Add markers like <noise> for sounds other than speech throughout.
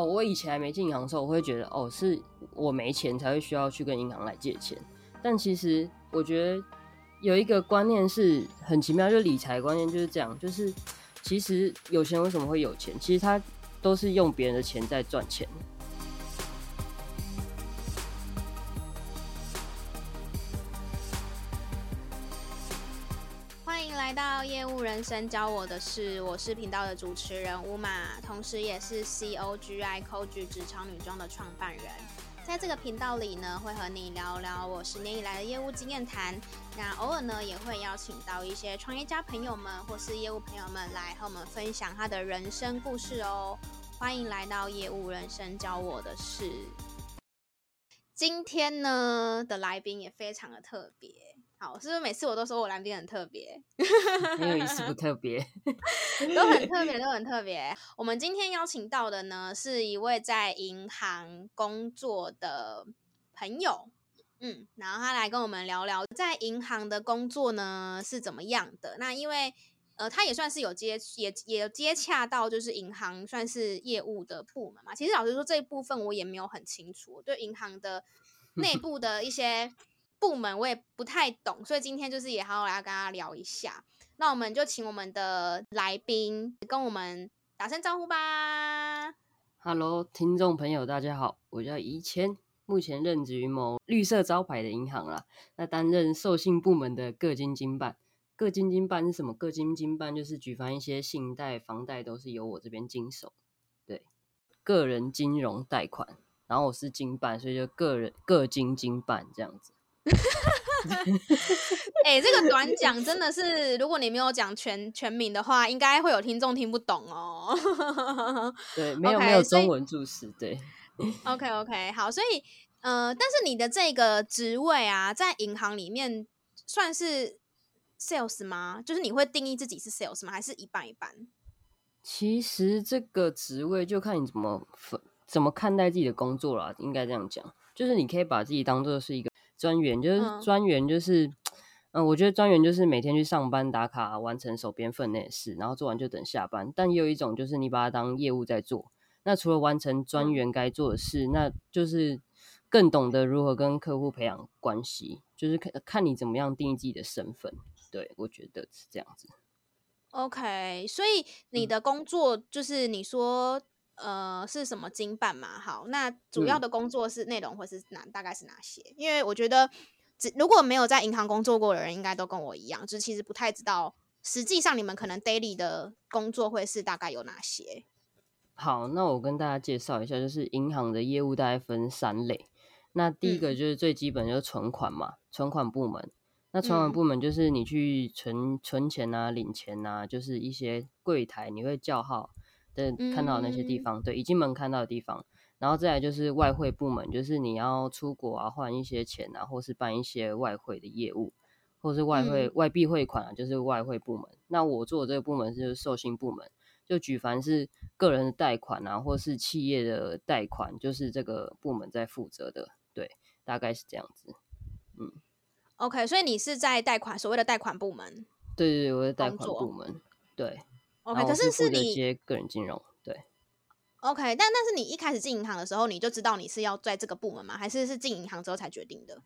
哦，我以前还没进银行的时候，我会觉得哦，是我没钱才会需要去跟银行来借钱。但其实我觉得有一个观念是很奇妙，就是理财观念就是这样，就是其实有钱为什么会有钱？其实他都是用别人的钱在赚钱。生教我的事，我是频道的主持人乌马，同时也是 COGI c o g 职场女装的创办人。在这个频道里呢，会和你聊聊我十年以来的业务经验谈。那偶尔呢，也会邀请到一些创业家朋友们或是业务朋友们来和我们分享他的人生故事哦。欢迎来到业务人生教我的事。今天呢的来宾也非常的特别。好，是不是每次我都说我来宾很特别？<laughs> 没有意思，不特别，<laughs> 都很特别，都很特别。我们今天邀请到的呢，是一位在银行工作的朋友，嗯，然后他来跟我们聊聊在银行的工作呢是怎么样的。那因为呃，他也算是有接，也也接洽到就是银行算是业务的部门嘛。其实老实说，这一部分我也没有很清楚，对银行的内部的一些。部门我也不太懂，所以今天就是也好好来跟他聊一下。那我们就请我们的来宾跟我们打声招呼吧。Hello，听众朋友，大家好，我叫宜谦，目前任职于某绿色招牌的银行啦。那担任授信部门的个经经办，个经经办是什么？个经经办就是举办一些信贷、房贷都是由我这边经手。对，个人金融贷款，然后我是经办，所以就个人个经经办这样子。<laughs> 哎、欸，这个短讲真的是，如果你没有讲全全名的话，应该会有听众听不懂哦。<laughs> 对，没有、okay, 没有中文注释。对，<laughs> OK OK，好，所以呃，但是你的这个职位啊，在银行里面算是 sales 吗？就是你会定义自己是 sales 吗？还是一半一半？其实这个职位就看你怎么分，怎么看待自己的工作啦。应该这样讲，就是你可以把自己当做是一个。专员就是专员，就是嗯，嗯，我觉得专员就是每天去上班打卡，完成手边分内的事，然后做完就等下班。但也有一种就是你把它当业务在做。那除了完成专员该做的事，嗯，那就是更懂得如何跟客户培养关系，就是看看你怎么样定义自己的身份。对，我觉得是这样子。OK，所以你的工作就是你说。呃，是什么经办嘛？好，那主要的工作是内容，或是哪、嗯、大概是哪些？因为我觉得，只如果没有在银行工作过的人，应该都跟我一样，就是其实不太知道，实际上你们可能 daily 的工作会是大概有哪些。好，那我跟大家介绍一下，就是银行的业务大概分三类。那第一个就是最基本就是存款嘛，存、嗯、款部门。那存款部门就是你去存存钱啊、领钱啊，就是一些柜台你会叫号。对，看到的那些地方，嗯，对，已经门看到的地方，然后再来就是外汇部门，就是你要出国啊，换一些钱啊，或是办一些外汇的业务，或是外汇、嗯、外币汇款啊，就是外汇部门。那我做的这个部门是授信部门，就举凡是个人的贷款啊，或是企业的贷款，就是这个部门在负责的。对，大概是这样子。嗯，OK，所以你是在贷款，所谓的贷款部门？对对对，我是贷款部门。对。OK，可是是你一些个人金融对。OK，但但是你一开始进银行的时候，你就知道你是要在这个部门吗？还是是进银行之后才决定的？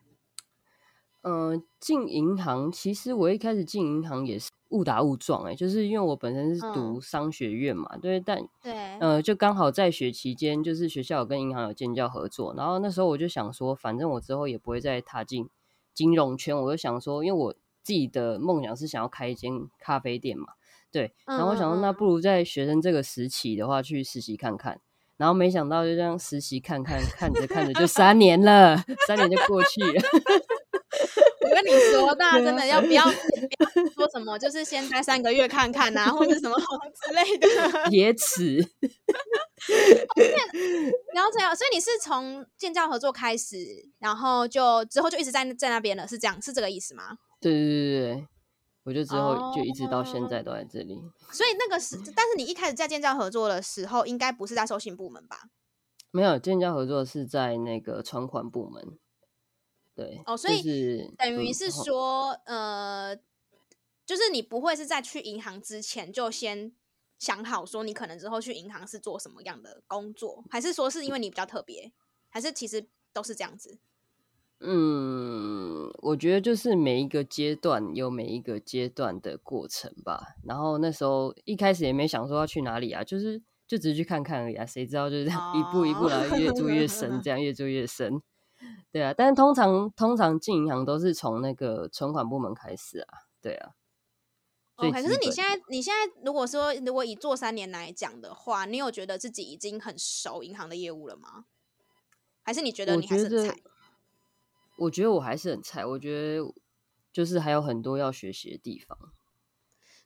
嗯、呃，进银行其实我一开始进银行也是误打误撞哎、欸，就是因为我本身是读商学院嘛，嗯、对，但对，呃，就刚好在学期间，就是学校有跟银行有建教合作，然后那时候我就想说，反正我之后也不会再踏进金融圈，我就想说，因为我自己的梦想是想要开一间咖啡店嘛。对，然后我想说，那不如在学生这个时期的话去实习看看，然后没想到就这样实习看看，看着看着就三年了，三年就过去了。<laughs> 我跟你说，大家真的要不要说什么，就是先待三个月看看啊，或者什么 <laughs> 之类的。<laughs> 也耻。然后这样，所以你是从建教合作开始，然后就之后就一直在在那边了，是这样，是这个意思吗？对对对对。我就之后就一直到现在都在这里，哦、所以那个是，但是你一开始在建教合作的时候，应该不是在授信部门吧？没有，建教合作是在那个存款部门。对，哦，所以、就是、等于是说、嗯，呃，就是你不会是在去银行之前就先想好说你可能之后去银行是做什么样的工作，还是说是因为你比较特别，还是其实都是这样子？嗯，我觉得就是每一个阶段有每一个阶段的过程吧。然后那时候一开始也没想说要去哪里啊，就是就只是去看看而已啊。谁知道就是这 <laughs> 样一步一步来，越做越深，这样越做越深。对啊，但是通常通常进银行都是从那个存款部门开始啊。对啊。哦，可是你现在你现在如果说如果以做三年来讲的话，你有觉得自己已经很熟银行的业务了吗？还是你觉得你还是很菜？我觉得我还是很菜，我觉得就是还有很多要学习的地方。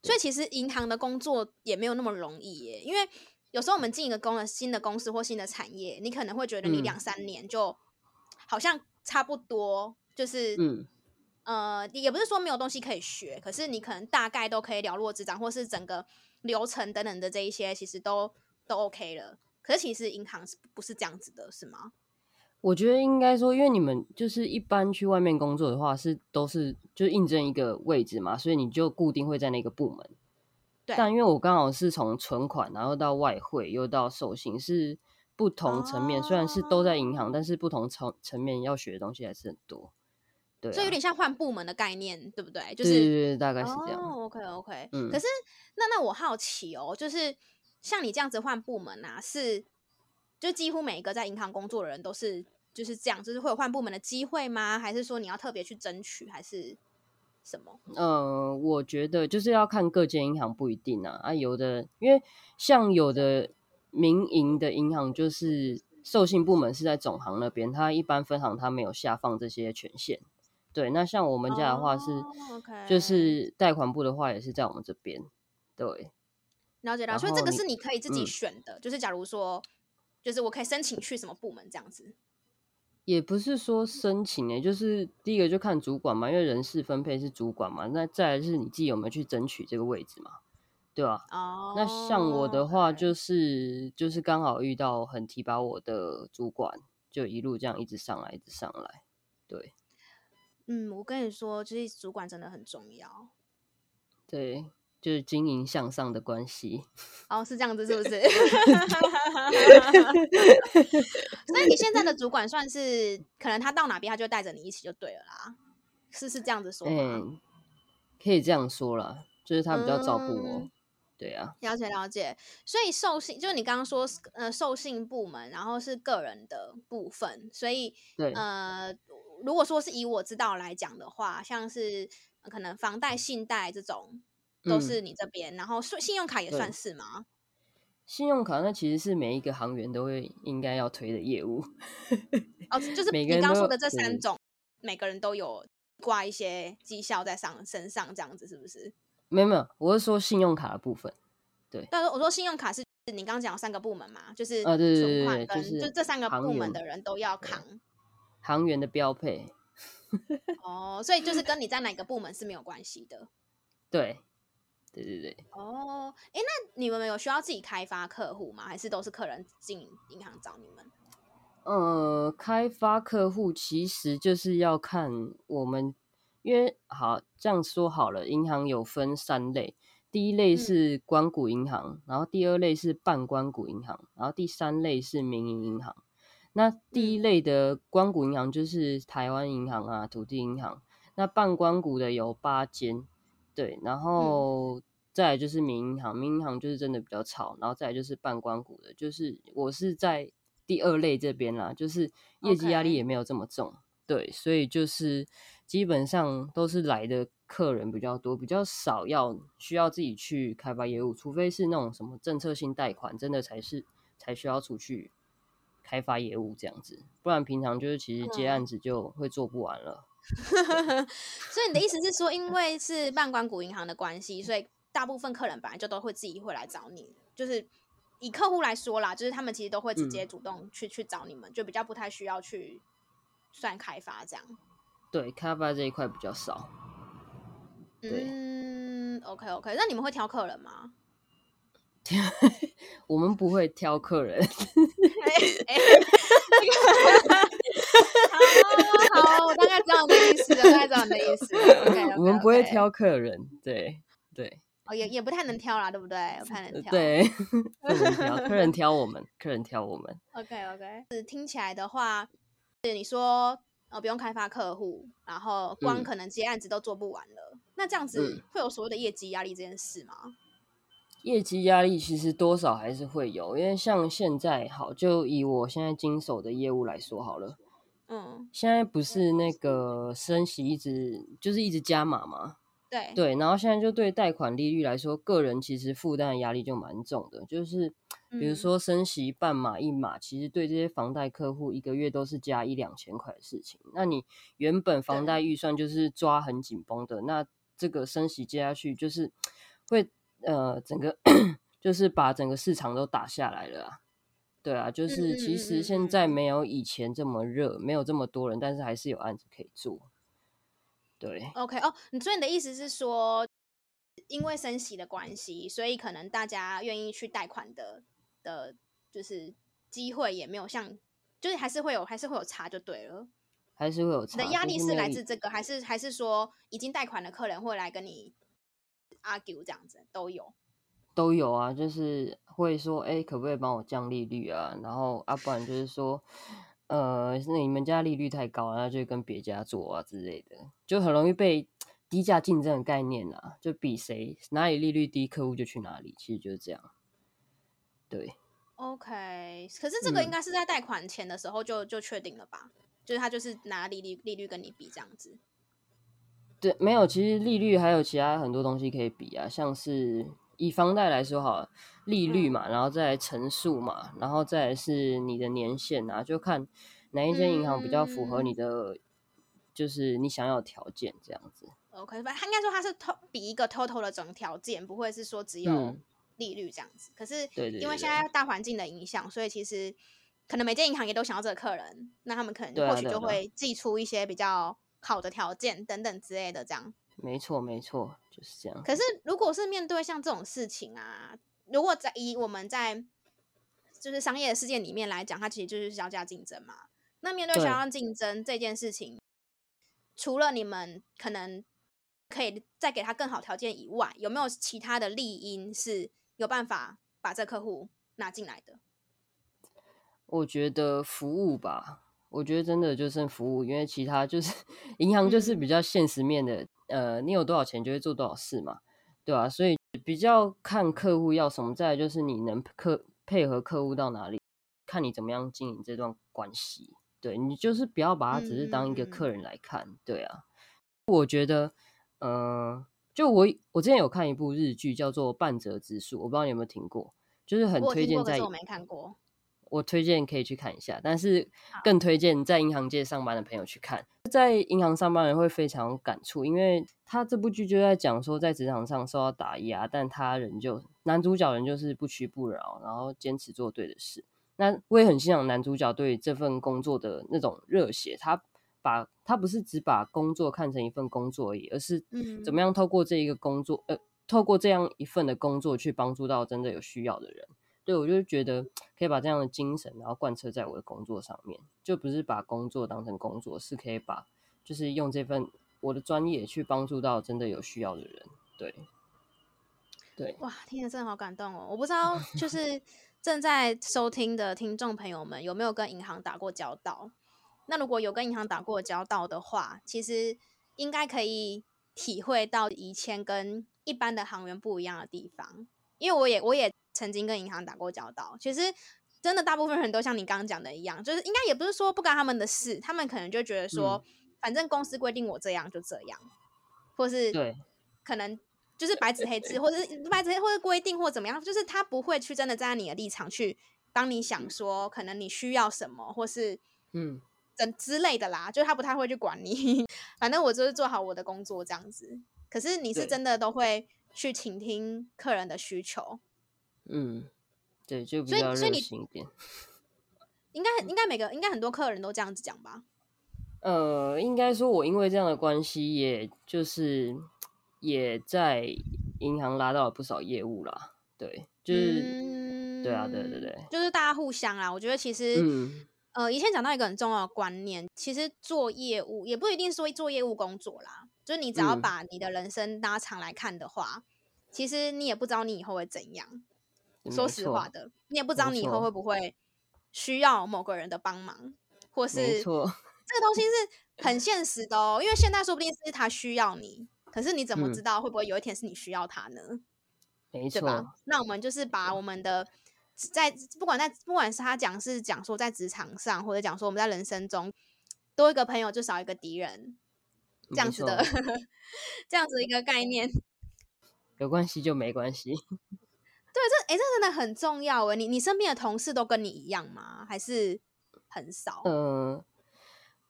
所以其实银行的工作也没有那么容易耶，因为有时候我们进一个公新的公司或新的产业，你可能会觉得你两三年就好像差不多，就是嗯呃，也不是说没有东西可以学，可是你可能大概都可以了若指掌，或是整个流程等等的这一些，其实都都 OK 了。可是其实银行是不是这样子的，是吗？我觉得应该说，因为你们就是一般去外面工作的话，是都是就是应征一个位置嘛，所以你就固定会在那个部门。对。但因为我刚好是从存款，然后到外汇，又到授信，是不同层面，哦。虽然是都在银行，但是不同层层面要学的东西还是很多。对啊。所以有点像换部门的概念，对不对？就是对对对，大概是这样。哦，OK OK。嗯。可是那那我好奇哦，就是像你这样子换部门啊，是？就几乎每一个在银行工作的人都是就是这样，就是会有换部门的机会吗？还是说你要特别去争取，还是什么？呃，我觉得就是要看各间银行不一定啊。啊，有的因为像有的民营的银行，就是授信部门是在总行那边，它一般分行它没有下放这些权限。对，那像我们家的话是，oh. 就是贷款部的话也是在我们这边。对，了解到。所以这个是你可以自己选的，嗯、就是假如说。就是我可以申请去什么部门这样子，也不是说申请诶、欸，就是第一个就看主管嘛，因为人事分配是主管嘛。那再来是你自己有没有去争取这个位置嘛，对吧？哦，那像我的话，就是就是刚好遇到很提拔我的主管，就一路这样一直上来，一直上来。对，嗯，我跟你说，就是主管真的很重要。对。就是经营向上的关系 <laughs> 哦，是这样子，是不是？<laughs> 所以你现在的主管算是可能他到哪边，他就带着你一起就对了啦，是是这样子说吗？嗯，可以这样说啦，就是他比较照顾我，嗯，对啊，了解了解。所以授信就是你刚刚说呃授信部门，然后是个人的部分，所以对呃，如果说是以我知道来讲的话，像是可能房贷、信贷这种。都是你这边，嗯，然后信信用卡也算是吗？信用卡那其实是每一个行员都会应该要推的业务。哦，就是你刚刚说的这三种，每个人都有挂一些绩效在上身上，这样子是不是？没有没有，我是说信用卡的部分。对，但是我说信用卡是你刚刚讲三个部门嘛，就是啊，对对对，就是就这三个部门的人都要扛行员的标配。<laughs> 哦，所以就是跟你在哪个部门是没有关系的。对。对对对，哦，哎，那你们有需要自己开发客户吗？还是都是客人进银行找你们？呃，开发客户其实就是要看我们，因为好这样说好了，银行有分三类，第一类是关谷银行，嗯，然后第二类是半关谷银行，然后第三类是民营银行。那第一类的关谷银行就是台湾银行啊、土地银行，那半官股的有八间，对，然后。嗯再来就是民银行，民银行就是真的比较吵，然后再来就是半关股的，就是我是在第二类这边啦，就是业绩压力也没有这么重.对，所以就是基本上都是来的客人比较多，比较少要需要自己去开发业务，除非是那种什么政策性贷款，真的才是才需要出去开发业务这样子，不然平常就是其实接案子就会做不完了。<laughs> 所以你的意思是说，因为是半关谷银行的关系，所以。大部分客人本来就都会自己会来找你，就是以客户来说啦，就是他们其实都会直接主动去、嗯、去找你们，就比较不太需要去算开发这样。对，开发这一块比较少。嗯，OK OK，那你们会挑客人吗？<laughs> 我们不会挑客人。<laughs> 好，好，我大概知道你的意思了，大概知道你的意思。OK，, okay, okay. <laughs> 我们不会挑客人，对对。哦，也也不太能挑啦，对不对？不太能挑。对，<laughs> 不能挑，客人挑我们，客人挑我们。OK OK，是听起来的话，是你说呃不用开发客户，然后光可能接案子都做不完了，嗯、那这样子会有所谓的业绩压力这件事吗？业绩压力其实多少还是会有，因为像现在好，就以我现在经手的业务来说好了，嗯，现在不是那个升息一直就是一直加码嘛，对。对，然后现在就对贷款利率来说，个人其实负担的压力就蛮重的，就是比如说升息半码一码，其实对这些房贷客户一个月都是加一两千块的事情，那你原本房贷预算就是抓很紧绷的，那这个升息接下去就是会。呃，整个 <coughs> 就是把整个市场都打下来了啊，对啊，就是其实现在没有以前这么热，没有这么多人，但是还是有案子可以做。对，OK 哦，你所以你的意思是说，因为升息的关系，所以可能大家愿意去贷款的的，就是机会也没有像，就是还是会有，还是会有差就对了，还是会有差。你的压力是来自这个，还是还是说已经贷款的客人会来跟你？argue 这样子都有，都有啊，就是会说，哎、欸，可不可以帮我降利率啊？然后啊，不然就是说，呃，那你们家利率太高，然后就跟别家做啊之类的，就很容易被低价竞争的概念啊，就比谁哪里利率低，客户就去哪里，其实就是这样。对，OK，可是这个应该是在贷款前的时候就、嗯、就确定了吧？就是他就是拿利率利率跟你比这样子。对，没有，其实利率还有其他很多东西可以比啊，像是以房贷来说好了，利率嘛，然后再来乘数嘛，然后再来是你的年限啊，就看哪一间银行比较符合你的，嗯、就是你想要条件这样子。OK，反正他应该说他是透比一个 total 的总条件，不会是说只有利率这样子。嗯、可是因为现在大环境的影响，所以其实可能每间银行也都想要这个客人，那他们可能或许就会寄出一些比较。好的条件等等之类的，这样没错没错，就是这样。可是如果是面对像这种事情啊，如果在以我们在就是商业的世界里面来讲，它其实就是销价竞争嘛。那面对销价竞争这件事情，除了你们可能可以再给他更好条件以外，有没有其他的利因是有办法把这客户拿进来的？我觉得服务吧。我觉得真的就剩服务，因为其他就是 <laughs> 银行就是比较现实面的，嗯、呃，你有多少钱就会做多少事嘛，对吧、啊？所以比较看客户要什么，再来就是你能客配合客户到哪里，看你怎么样经营这段关系。对，你就是不要把它只是当一个客人来看，嗯、对啊。我觉得，嗯、呃，就我我之前有看一部日剧叫做《半泽直树》，我不知道你有没有听过，就是很推荐在。我没看过。我推荐可以去看一下，但是更推荐在银行界上班的朋友去看。在银行上班的人会非常有感触，因为他这部剧就在讲说，在职场上受到打压，但他仍旧男主角人就是不屈不挠，然后坚持做对的事。那我也很欣赏男主角对这份工作的那种热血，他把他不是只把工作看成一份工作而已，而是怎么样透过这一个工作，呃，透过这样一份的工作去帮助到真的有需要的人。对，我就觉得 <tsk> 可以把这样的精神，然后贯彻在我的工作上面，就不是把工作当成工作，是可以把就是用这份我的专业去帮助到真的有需要的人。对，对，哇，听得真的好感动哦！我不知道，<laughs> 就是正在收听的听众朋友们有没有跟银行打过交道？那如果有跟银行打过交道的话，其实应该可以体会到以前跟一般的行员不一样的地方，因为我也我也。曾经跟银行打过交道，其实真的大部分人都像你刚刚讲的一样，就是应该也不是说不干他们的事，他们可能就觉得说，嗯、反正公司规定我这样就这样，或是对，可能就是白纸黑字，或者是白纸黑或者规定或怎么样，就是他不会去真的站在你的立场去帮你想说，可能你需要什么，或是嗯，等之类的啦，就是他不太会去管你，<laughs> 反正我就是做好我的工作这样子。可是你是真的都会去倾听客人的需求。嗯，对，就比较热心一点。<laughs> 应该应该每个应该很多客人都这样子讲吧？呃，应该说，我因为这样的关系，也就是也在银行拉到了不少业务啦。对，就是、嗯、对啊，对对对，就是大家互相啦。我觉得其实，嗯、呃，以前讲到一个很重要的观念，其实做业务也不一定说做业务工作啦，就是你只要把你的人生拉长来看的话。其实你也不知道你以后会怎样。说实话的，你也不知道你以后会不会需要某个人的帮忙，或是这个东西是 <laughs> 很现实的哦。因为现在说不定是他需要你，可是你怎么知道会不会有一天是你需要他呢？嗯、没错，对吧？那我们就是把我们的在不管在不管是他讲是讲说在职场上，或者讲说我们在人生中多一个朋友就少一个敌人，这样子的 <laughs> 这样子一个概念。有关系就没关系。对，这哎，这真的很重要哎。你你身边的同事都跟你一样吗？还是很少？嗯、呃，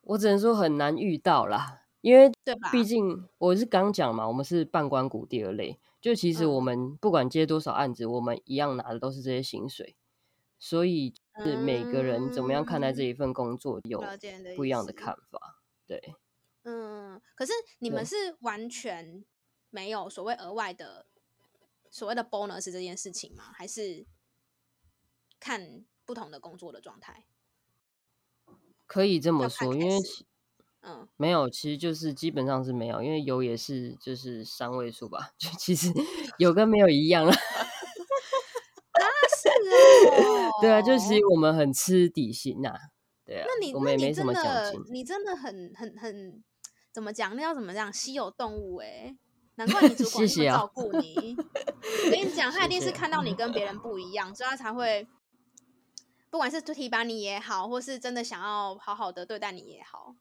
我只能说很难遇到啦，因为对吧？毕竟我是刚讲嘛，我们是半官股第二类，就其实我们不管接多少案子，嗯、我们一样拿的都是这些薪水，所以是每个人怎么样看待这一份工作，有不一样的看法。对，嗯，可是你们是完全没有所谓额外的。所谓的 bonus 这件事情吗？还是看不同的工作的状态？可以这么说，因为嗯，没有，其实就是基本上是没有，因为有也是就是三位数吧，就其实 <laughs> 有跟没有一样了。啊，是哦，<laughs> 对啊，就其实我们很吃底薪呐，对啊，那你我们也没什么奖金，你真的很很很怎么讲？那要怎么讲？稀有动物哎、欸。难怪你主管会照顾你。我跟你讲，他一定是看到你跟别人不一样，所以他才会，不管是提拔你也好，或是真的想要好好的对待你也好。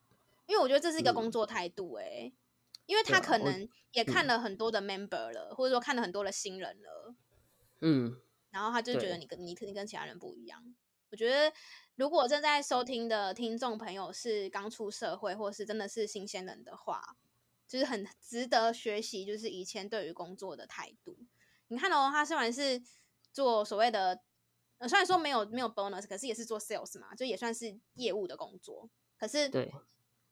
因为我觉得这是一个工作态度、欸，哎、嗯，因为他可能也看了很多的 member 了，嗯、或者说看了很多的新人了，嗯，然后他就觉得你跟你肯定跟其他人不一样。我觉得，如果正在收听的听众朋友是刚出社会，或是真的是新鲜人的话。就是很值得学习，就是以前对于工作的态度。你看哦，他虽然是做所谓的，呃，虽然说没有没有 bonus，可是也是做 sales 嘛，就也算是业务的工作。可是，对，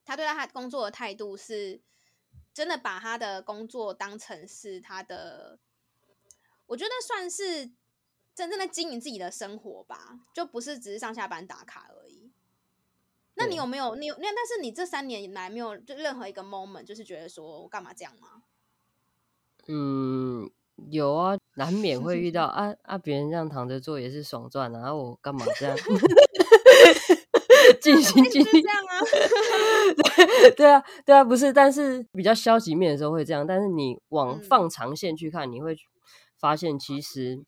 他对待他工作的态度是，真的把他的工作当成是他的，我觉得算是真正的经营自己的生活吧，就不是只是上下班打卡而已。那你有没有你有那？但是你这三年来没有就任何一个 moment，就是觉得说我干嘛这样吗？嗯，有啊，难免会遇到 <laughs> 啊啊！别人这样躺着做也是爽赚啊，然后我干嘛这样？<laughs> 尽心尽力这样啊？<laughs> 对啊，对啊，不是，但是比较消极面的时候会这样，但是你往放长线去看，嗯、你会发现其实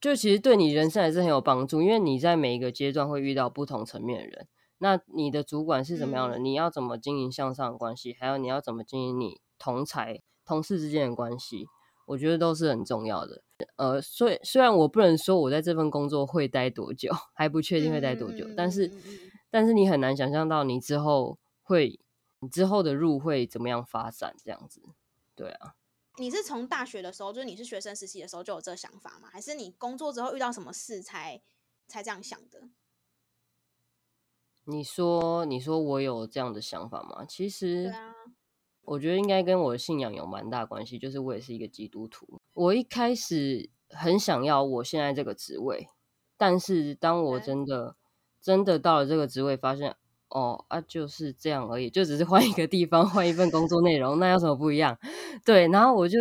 就其实对你人生还是很有帮助，因为你在每一个阶段会遇到不同层面的人。那你的主管是怎么样的？嗯、你要怎么经营向上的关系？还有你要怎么经营你同才同事之间的关系？我觉得都是很重要的。呃，所以虽然我不能说我在这份工作会待多久，<laughs> 还不确定会待多久，嗯、但是但是你很难想象到你之后会，你之后的路会怎么样发展？这样子，对啊。你是从大学的时候，就是你是学生时期的时候就有这个想法吗？还是你工作之后遇到什么事才才这样想的？你说，你说我有这样的想法吗？其实，我觉得应该跟我的信仰有蛮大关系。就是我也是一个基督徒。我一开始很想要我现在这个职位，但是当我真的真的到了这个职位，发现哦啊，就是这样而已，就只是换一个地方，换一份工作内容，那有什么不一样？对，然后我就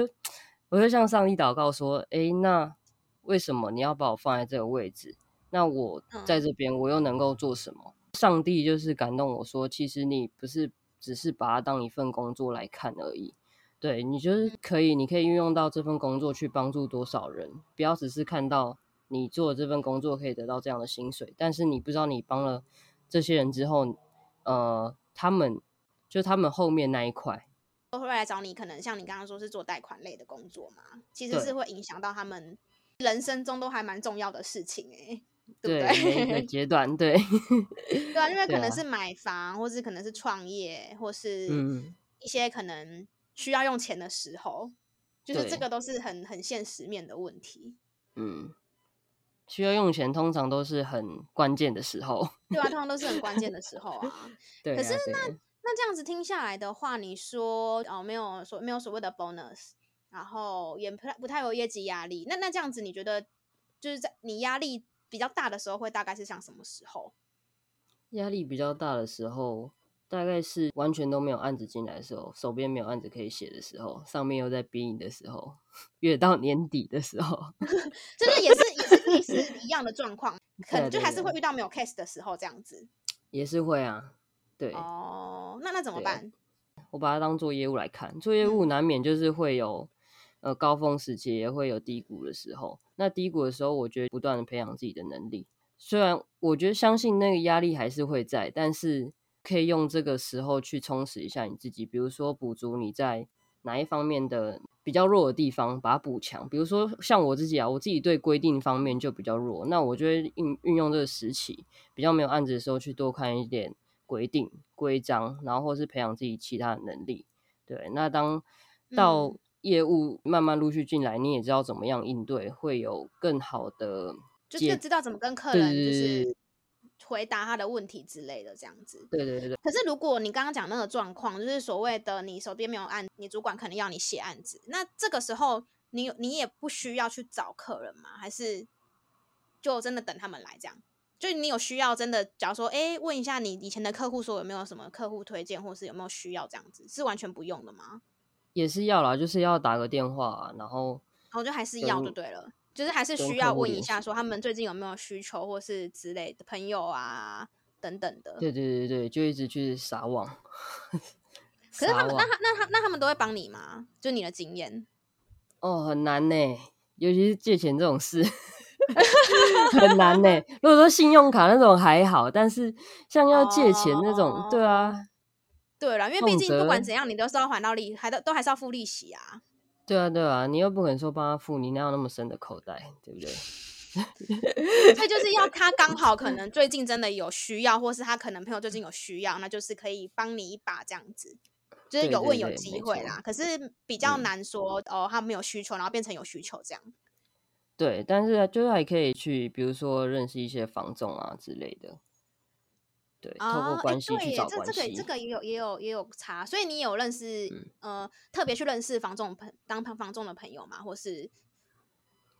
我就向上帝祷告说：“诶，那为什么你要把我放在这个位置？那我在这边，我又能够做什么？”上帝就是感动我说，其实你不是只是把它当一份工作来看而已，对，你就是可以，你可以运用到这份工作去帮助多少人，不要只是看到你做这份工作可以得到这样的薪水，但是你不知道你帮了这些人之后，呃，他们就他们后面那一块。都会来找你，可能像你刚刚说是做贷款类的工作嘛，其实是会影响到他们人生中都还蛮重要的事情诶、欸。对，对，对，每个 <laughs> 阶段，对，<laughs> 对啊，因为可能是买房，啊、或是可能是创业，或是一些可能需要用钱的时候，嗯、就是这个都是很很现实面的问题。嗯，需要用钱，通常都是很关键的时候。对啊，通常都是很关键的时候啊。<laughs> 对啊，可是那那这样子听下来的话，你说哦，没有所没有所谓的 bonus，然后也不太不太有业绩压力，那那这样子你觉得就是在你压力比较大的时候会大概是像什么时候？压力比较大的时候，大概是完全都没有案子进来的时候，手边没有案子可以写的时候，上面又在逼你的时候，<laughs> 越到年底的时候，<laughs> 就是也是也是类似 <laughs> 一样的状况，可能就还是会遇到没有 case 的时候这样子，也是会啊，对哦，那那怎么办？我把它当做业务来看，做业务难免就是会有、嗯、呃高峰时期，也会有低谷的时候。那低谷的时候，我觉得不断的培养自己的能力，虽然我觉得相信那个压力还是会在，但是。可以用这个时候去充实一下你自己，比如说补足你在哪一方面的比较弱的地方，把它补强。比如说像我自己啊，我自己对规定方面就比较弱，那我就会运运用这个时期比较没有案子的时候去多看一点规定规章，然后或是培养自己其他的能力。对，那当到业务慢慢陆续进来，嗯，你也知道怎么样应对，会有更好的，就是知道怎么跟客人就是。回答他的问题之类的，这样子。对对对。可是如果你刚刚讲那个状况，就是所谓的你手边没有案，你主管可能要你写案子，那这个时候你你也不需要去找客人吗？还是就真的等他们来这样？就你有需要真的，假如说，哎，问一下你以前的客户说有没有什么客户推荐，或是有没有需要这样子，是完全不用的吗？也是要啦，就是要打个电话，然后，然后就还是要就对了。就是还是需要问一下，说他们最近有没有需求，或是之类的朋友啊等等的。对对对对，就一直去撒网。可是他们，那他那他那他们都会帮你吗？就你的经验？哦，很难呢，尤其是借钱这种事，<laughs> 很难呢。如果说信用卡那种还好，但是像要借钱那种，哦、对啊，对啦，因为毕竟不管怎样，你都是要还到利，还都都还是要付利息啊。对啊，对啊，你又不可能说帮他付，你哪有那么深的口袋，对不对？<laughs> 所以就是要他刚好可能最近真的有需要，或是他可能朋友最近有需要，那就是可以帮你一把这样子，就是有问有机会啦。可是比较难说、嗯、哦，他没有需求，然后变成有需求这样。对，但是就是还可以去，比如说认识一些房仲啊之类的。对，透过关系去找关系。这这个这个也有也有也有差，所以你有认识、嗯、呃特别去认识房仲朋当房仲的朋友吗？或是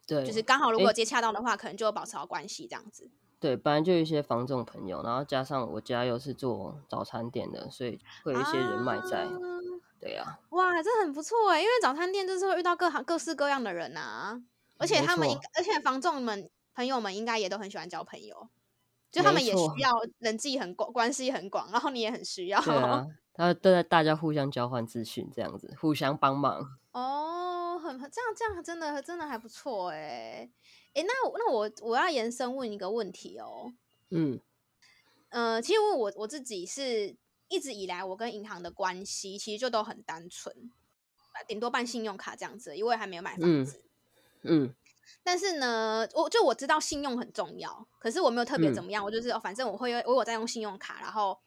对，就是刚好如果接洽到的话，欸、可能就保持好关系这样子。对，本来就有一些房仲朋友，然后加上我家又是做早餐店的，所以会有一些人脉在。啊对呀、啊，哇，这很不错哎，因为早餐店就是会遇到各行各式各样的人啊，而且他们应而且房仲们朋友们应该也都很喜欢交朋友。就他们也需要人际很广，关系很广，然后你也很需要。对啊，<laughs> 他都在大家互相交换资讯，这样子互相帮忙。哦，很这样这样真的真的还不错哎哎，那那我我要延伸问一个问题哦。嗯，呃，其实我我自己是一直以来我跟银行的关系其实就都很单纯，顶多办信用卡这样子，因为还没有买房子。嗯。嗯但是呢，我就我知道信用很重要，可是我没有特别怎么样，嗯、我就是、哦、反正我会我有在用信用卡，然后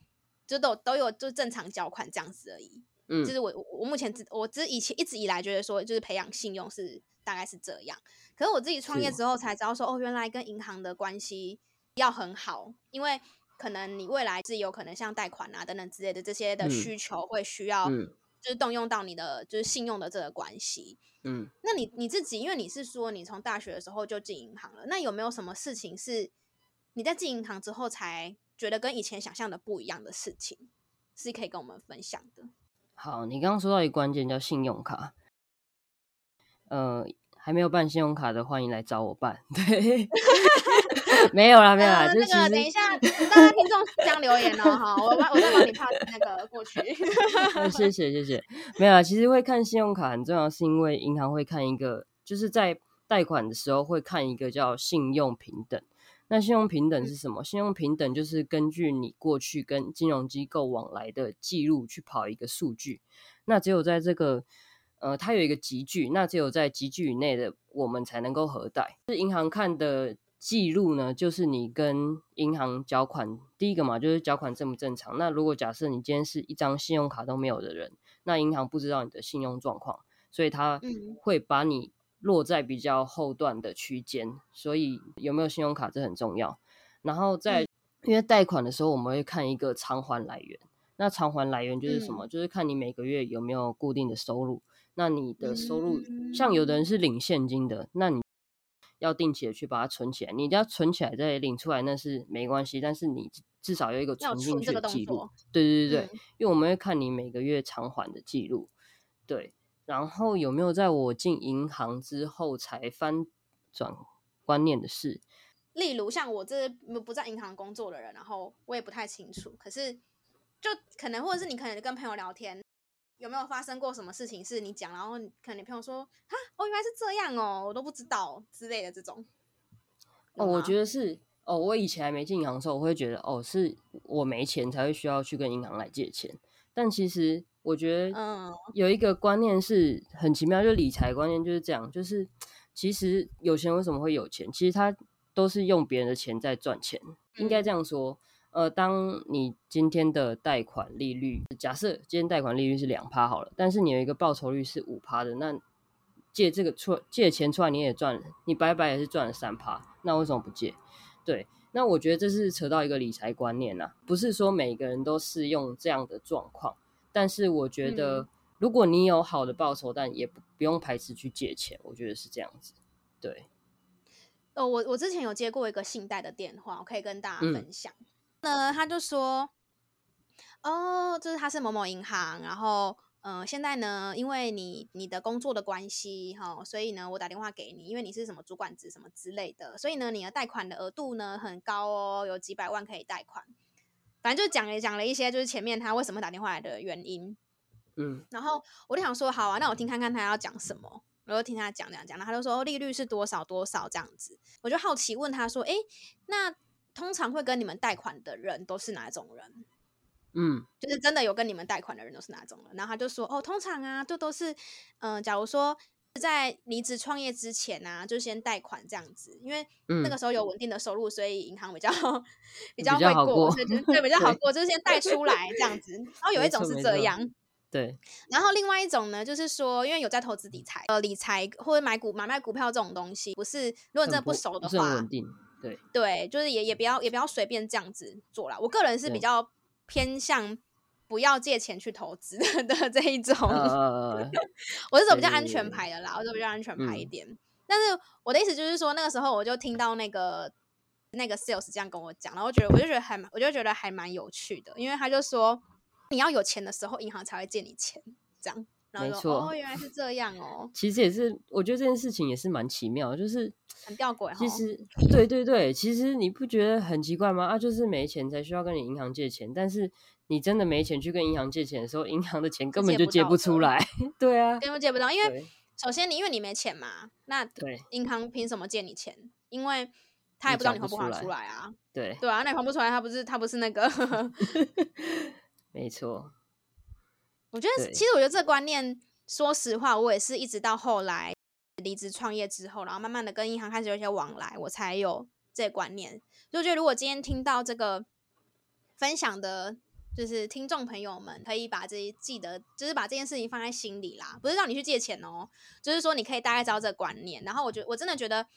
就都都有就正常缴款这样子而已。嗯，就是我我目前只我只以前一直以来觉得说，就是培养信用是大概是这样。可是我自己创业之后才知道说，哦，原来跟银行的关系要很好，因为可能你未来是有可能像贷款啊等等之类的这些的需求会需要，就是动用到你的就是信用的这个关系。嗯，那你你自己，因为你是说你从大学的时候就进银行了，那有没有什么事情是你在进银行之后才觉得跟以前想象的不一样的事情，是可以跟我们分享的？好，你刚刚说到一个关键叫信用卡，呃。还没有办信用卡的，欢迎来找我办。对，<laughs> 没有啦，没有啦。呃、就那个，等一下，大家听众这样留言哦，哈，我我再帮你 <laughs> pass 那个过去。<laughs> 谢谢谢谢，没有啦。其实会看信用卡很重要，是因为银行会看一个，就是在贷款的时候会看一个叫信用平等。那信用平等是什么？嗯、信用平等就是根据你过去跟金融机构往来的记录去跑一个数据。那只有在这个。呃，它有一个集聚，那只有在集聚以内的，我们才能够核贷。是银行看的记录呢，就是你跟银行缴款，第一个嘛，就是缴款正不正常。那如果假设你今天是一张信用卡都没有的人，那银行不知道你的信用状况，所以他会把你落在比较后段的区间。所以有没有信用卡这很重要。然后在因为贷款的时候，我们会看一个偿还来源。那偿还来源就是什么？就是看你每个月有没有固定的收入。那你的收入，像有的人是领现金的，那你要定期的去把它存起来。你要存起来再领出来那是没关系，但是你至少有一个存进去的记录。对对对对，嗯、因为我们会看你每个月偿还的记录。对，然后有没有在我进银行之后才翻转观念的事？例如像我这不在银行工作的人，然后我也不太清楚。可是就可能，或者是你可能跟朋友聊天，有没有发生过什么事情是你讲，然后可能你朋友说啊，哦，原来是这样哦，我都不知道之类的这种。哦，我觉得是哦，我以前还没进银行的时候，我会觉得哦，是我没钱才会需要去跟银行来借钱。但其实我觉得，嗯，有一个观念是很奇妙，就理财观念就是这样，就是其实有钱为什么会有钱？其实他。都是用别人的钱在赚钱，应该这样说。呃，当你今天的贷款利率，假设今天贷款利率是两趴好了，但是你有一个报酬率是五趴的，那借这个出借钱出来你也赚，你白白也是赚了三趴，那为什么不借？对，那我觉得这是扯到一个理财观念啊，不是说每个人都适用这样的状况，但是我觉得如果你有好的报酬，但也不不用排斥去借钱，我觉得是这样子，对。哦，我我之前有接过一个信贷的电话，我可以跟大家分享。那、嗯、他就说，哦，就是他是某某银行，然后，嗯、呃，现在呢，因为你你的工作的关系，哈、哦，所以呢，我打电话给你，因为你是什么主管职什么之类的，所以呢，你的贷款的额度呢很高哦，有几百万可以贷款。反正就讲了讲了一些，就是前面他为什么打电话来的原因。嗯，然后我就想说，好啊，那我听看看他要讲什么。我就听他讲讲讲，然后他就说利率是多少多少这样子，我就好奇问他说：“哎，那通常会跟你们贷款的人都是哪种人？嗯，就是真的有跟你们贷款的人都是哪种人？”然后他就说：“哦，通常啊，就都是嗯、呃，假如说在离职创业之前啊，就先贷款这样子，因为那个时候有稳定的收入，所以银行比较 <laughs> 比较会过，对对，比较 <laughs> 好过，就是先贷出来这样子。然后有一种是这样。”对，然后另外一种呢，就是说，因为有在投资理财，呃，理财或者买股、买卖股票这种东西，不是如果你真的不熟的话，稳定，对对，就是也也不要也不要随便这样子做啦。我个人是比较偏向不要借钱去投资 <laughs> 的这一种，呃、<laughs> 我是走比较安全牌的啦，我走比较安全牌一点。嗯、但是我的意思就是说，那个时候我就听到那个那个 sales 这样跟我讲，然后我觉得我就觉得还蛮，我就觉得还蛮有趣的，因为他就说。你要有钱的时候，银行才会借你钱，这样。然后说没错，哦，原来是这样哦。其实也是，我觉得这件事情也是蛮奇妙，就是很吊诡。其实，对对对，其实你不觉得很奇怪吗？啊，就是没钱才需要跟你银行借钱，但是你真的没钱去跟银行借钱的时候，银行的钱根本就借不出来。对啊，根本借不到，因为首先你因为你没钱嘛，那对银行凭什么借你钱？因为他也不知道你还不还出来啊。对对啊，那你还不出来，他不是他不是那个。<laughs> 没错，我觉得其实我觉得这个观念，说实话，我也是一直到后来离职创业之后，然后慢慢的跟银行开始有一些往来，我才有这个观念。就觉得如果今天听到这个分享的，就是听众朋友们，可以把这些记得，就是把这件事情放在心里啦，不是让你去借钱哦，就是说你可以大概知道这个观念。然后我觉得我真的觉得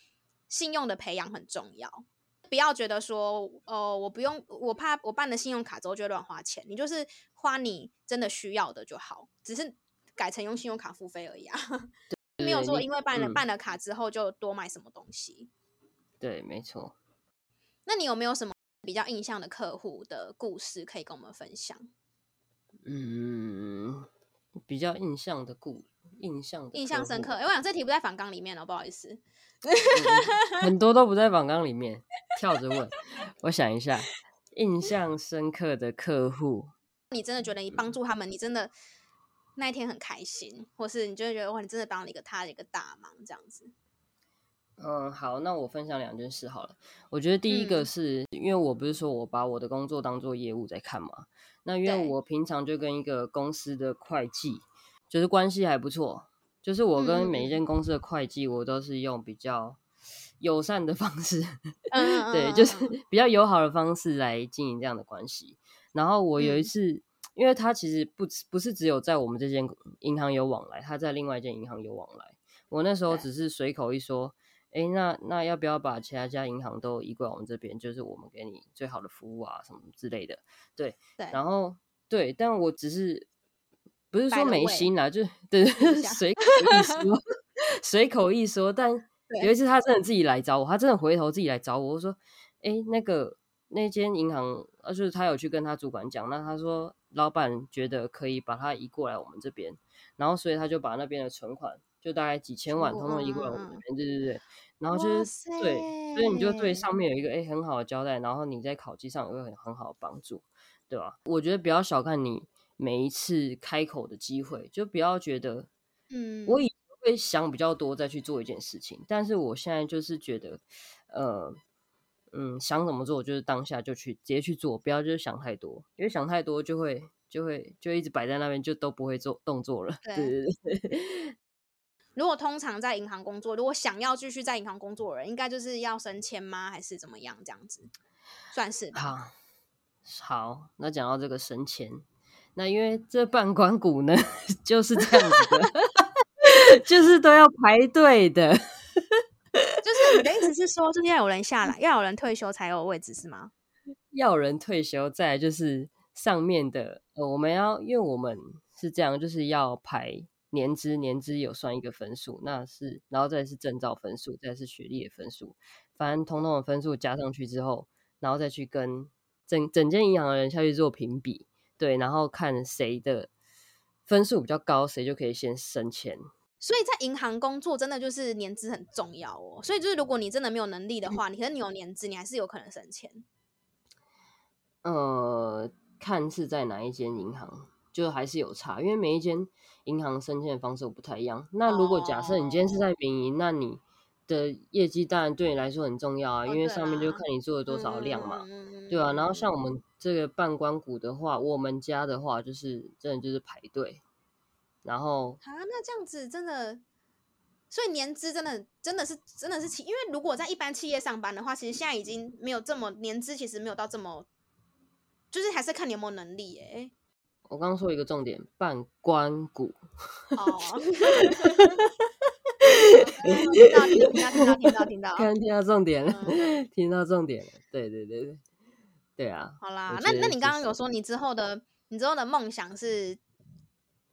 信用的培养很重要。不要觉得说，哦、呃，我不用，我怕我办了信用卡之后就会乱花钱。你就是花你真的需要的就好，只是改成用信用卡付费而已啊。<laughs> 没有说因为办了、嗯、办了卡之后就多买什么东西。对，没错。那你有没有什么比较印象的客户的故事可以跟我们分享？嗯，比较印象的故，印象印象深刻。哎，我想这题不在反纲里面哦，不好意思。嗯、很多都不在反纲里面，跳着问。<laughs> 我想一下，印象深刻的客户，你真的觉得你帮助他们，你真的那一天很开心，或是你就会觉得哇，你真的帮了一个他的一个大忙，这样子。嗯，好，那我分享两件事好了。我觉得第一个是、嗯、因为我不是说我把我的工作当做业务在看嘛，那因为我平常就跟一个公司的会计，就是关系还不错。就是我跟每一间公司的会计，我都是用比较友善的方式，嗯、对，就是比较友好的方式来经营这样的关系。然后我有一次，嗯、因为他其实不不是只有在我们这间银行有往来，他在另外一间银行有往来。我那时候只是随口一说，哎对，那那要不要把其他家银行都移过来我们这边？就是我们给你最好的服务啊，什么之类的。对，对然后对，但我只是。不是说没心啦，就对，随口一说，<laughs> 随口一说。但有一次他真的自己来找我，他真的回头自己来找我，我说：“哎、欸，那个那间银行，呃，就是他有去跟他主管讲，那他说老板觉得可以把他移过来我们这边，然后所以他就把那边的存款就大概几千万，通通移过来我们这边，对对对，然后就是对，所以你就对上面有一个哎、欸、很好的交代，然后你在考绩上有个很很好的帮助，对吧？我觉得不要小看你每一次开口的机会，就不要觉得，嗯，我以。会想比较多再去做一件事情，但是我现在就是觉得，呃，嗯，想怎么做就是当下就去直接去做，不要就是想太多，因为想太多就会就会就一直摆在那边，就都不会做动作了。<laughs> 对对对。<laughs> 如果通常在银行工作，如果想要继续在银行工作的人，应该就是要升迁吗？还是怎么样？这样子算是吧。好，好，那讲到这个升迁，那因为这半关谷呢 <laughs> 就是这样子的。<laughs> 就是都要排队的，就是你的意思是说，就是要有人下来，要有人退休才有位置是吗？<laughs> 要有人退休，再就是上面的，呃，我们要，因为我们是这样，就是要排年资，年资有算一个分数，那是，然后再是证照分数，再是学历的分数，反正通通的分数加上去之后，然后再去跟整整间银行的人下去做评比，对，然后看谁的分数比较高，谁就可以先升迁。所以在银行工作真的就是年资很重要哦。所以就是如果你真的没有能力的话，你可能你有年资，你还是有可能升迁。呃，看是在哪一间银行，就还是有差，因为每一间银行升迁的方式不太一样。那如果假设你今天是在民营，哦，那你的业绩当然对你来说很重要啊，哦，因为上面就看你做了多少量嘛，嗯，对啊。然后像我们这个半关谷的话，我们家的话就是真的就是排队。然后啊，那这样子真的，所以年资真的真的是真的是企，因为如果在一般企业上班的话，其实现在已经没有这么年资，其实没有到这么，就是还是看你有没有能力耶。我刚刚说一个重点，半关谷。<laughs> 哦，听到听到听到听到听到，刚刚听到重点了，嗯、听到重点了，对对对对，对啊。好啦，那那你刚刚有说你之后的你之后的梦想是？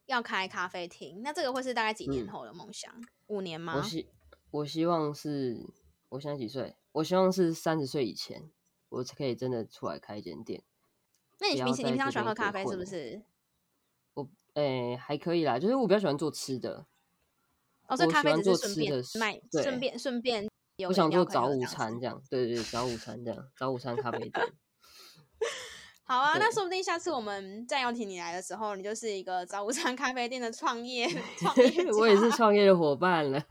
要开咖啡厅，那这个会是大概几年后的梦想？嗯、五年吗？我希我希望是，我现在几岁？我希望是三十岁以前，我才可以真的出来开一间店。那你平时你平常喜欢喝咖啡是不是？我诶、欸、还可以啦，就是我比较喜欢做吃的。哦，所以咖啡只是顺便卖，顺便顺便有。我想做早午餐这样，对对对，早午餐这样，早午餐咖啡店。好啊，那说不定下次我们再邀请你来的时候，你就是一个早午餐咖啡店的创业 <laughs> 创业。我也是创业的伙伴了，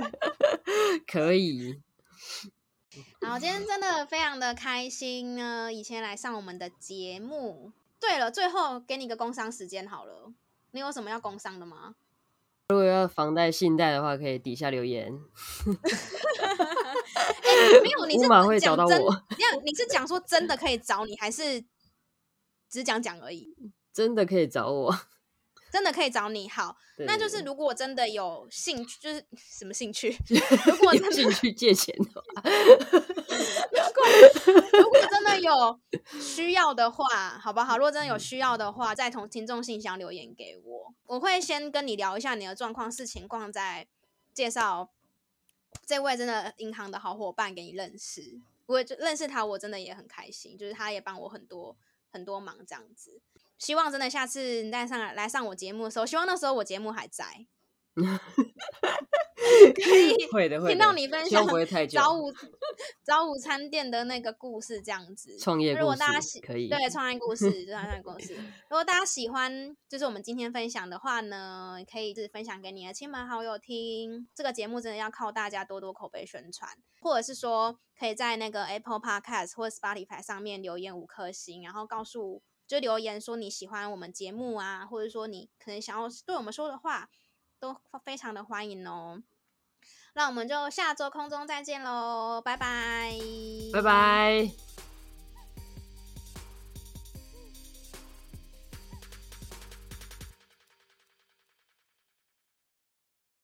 <laughs> 可以。<laughs> 好，今天真的非常的开心呢，以前来上我们的节目。对了，最后给你个工商时间好了，你有什么要工商的吗？如果要房贷、信贷的话，可以底下留言。欸、<laughs> 没有，你是 <laughs> 会找到我。你你是讲说真的可以找你，还是只讲讲而已？真的可以找我。真的可以找你，好，那就是如果真的有兴趣，就是 <laughs> 什么兴趣？<laughs> 如果真的兴趣借钱的话，<laughs> 如果如果真的有需要的话，好不好？如果真的有需要的话，再从听众信箱留言给我，我会先跟你聊一下你的状况、是情况，再介绍这位真的银行的好伙伴给你认识。我认识他，我真的也很开心，就是他也帮我很多很多忙，这样子。希望真的下次你再上来来上我节目的时候，希望那时候我节目还在，<laughs> 可以会的会听到你分享早午早午餐店的那个故事，这样子创业故事。如果大家喜可以对创业故事，创业故事。如果大家喜欢，就是我们今天分享的话呢，可以就是分享给你的亲朋好友听。这个节目真的要靠大家多多口碑宣传，或者是说可以在那个 Apple Podcast 或者 Spotify 上面留言五颗星，然后告诉。就留言说你喜欢我们节目啊，或者说你可能想要对我们说的话，都非常的欢迎哦。那我们就下周空中再见喽，拜拜，拜拜。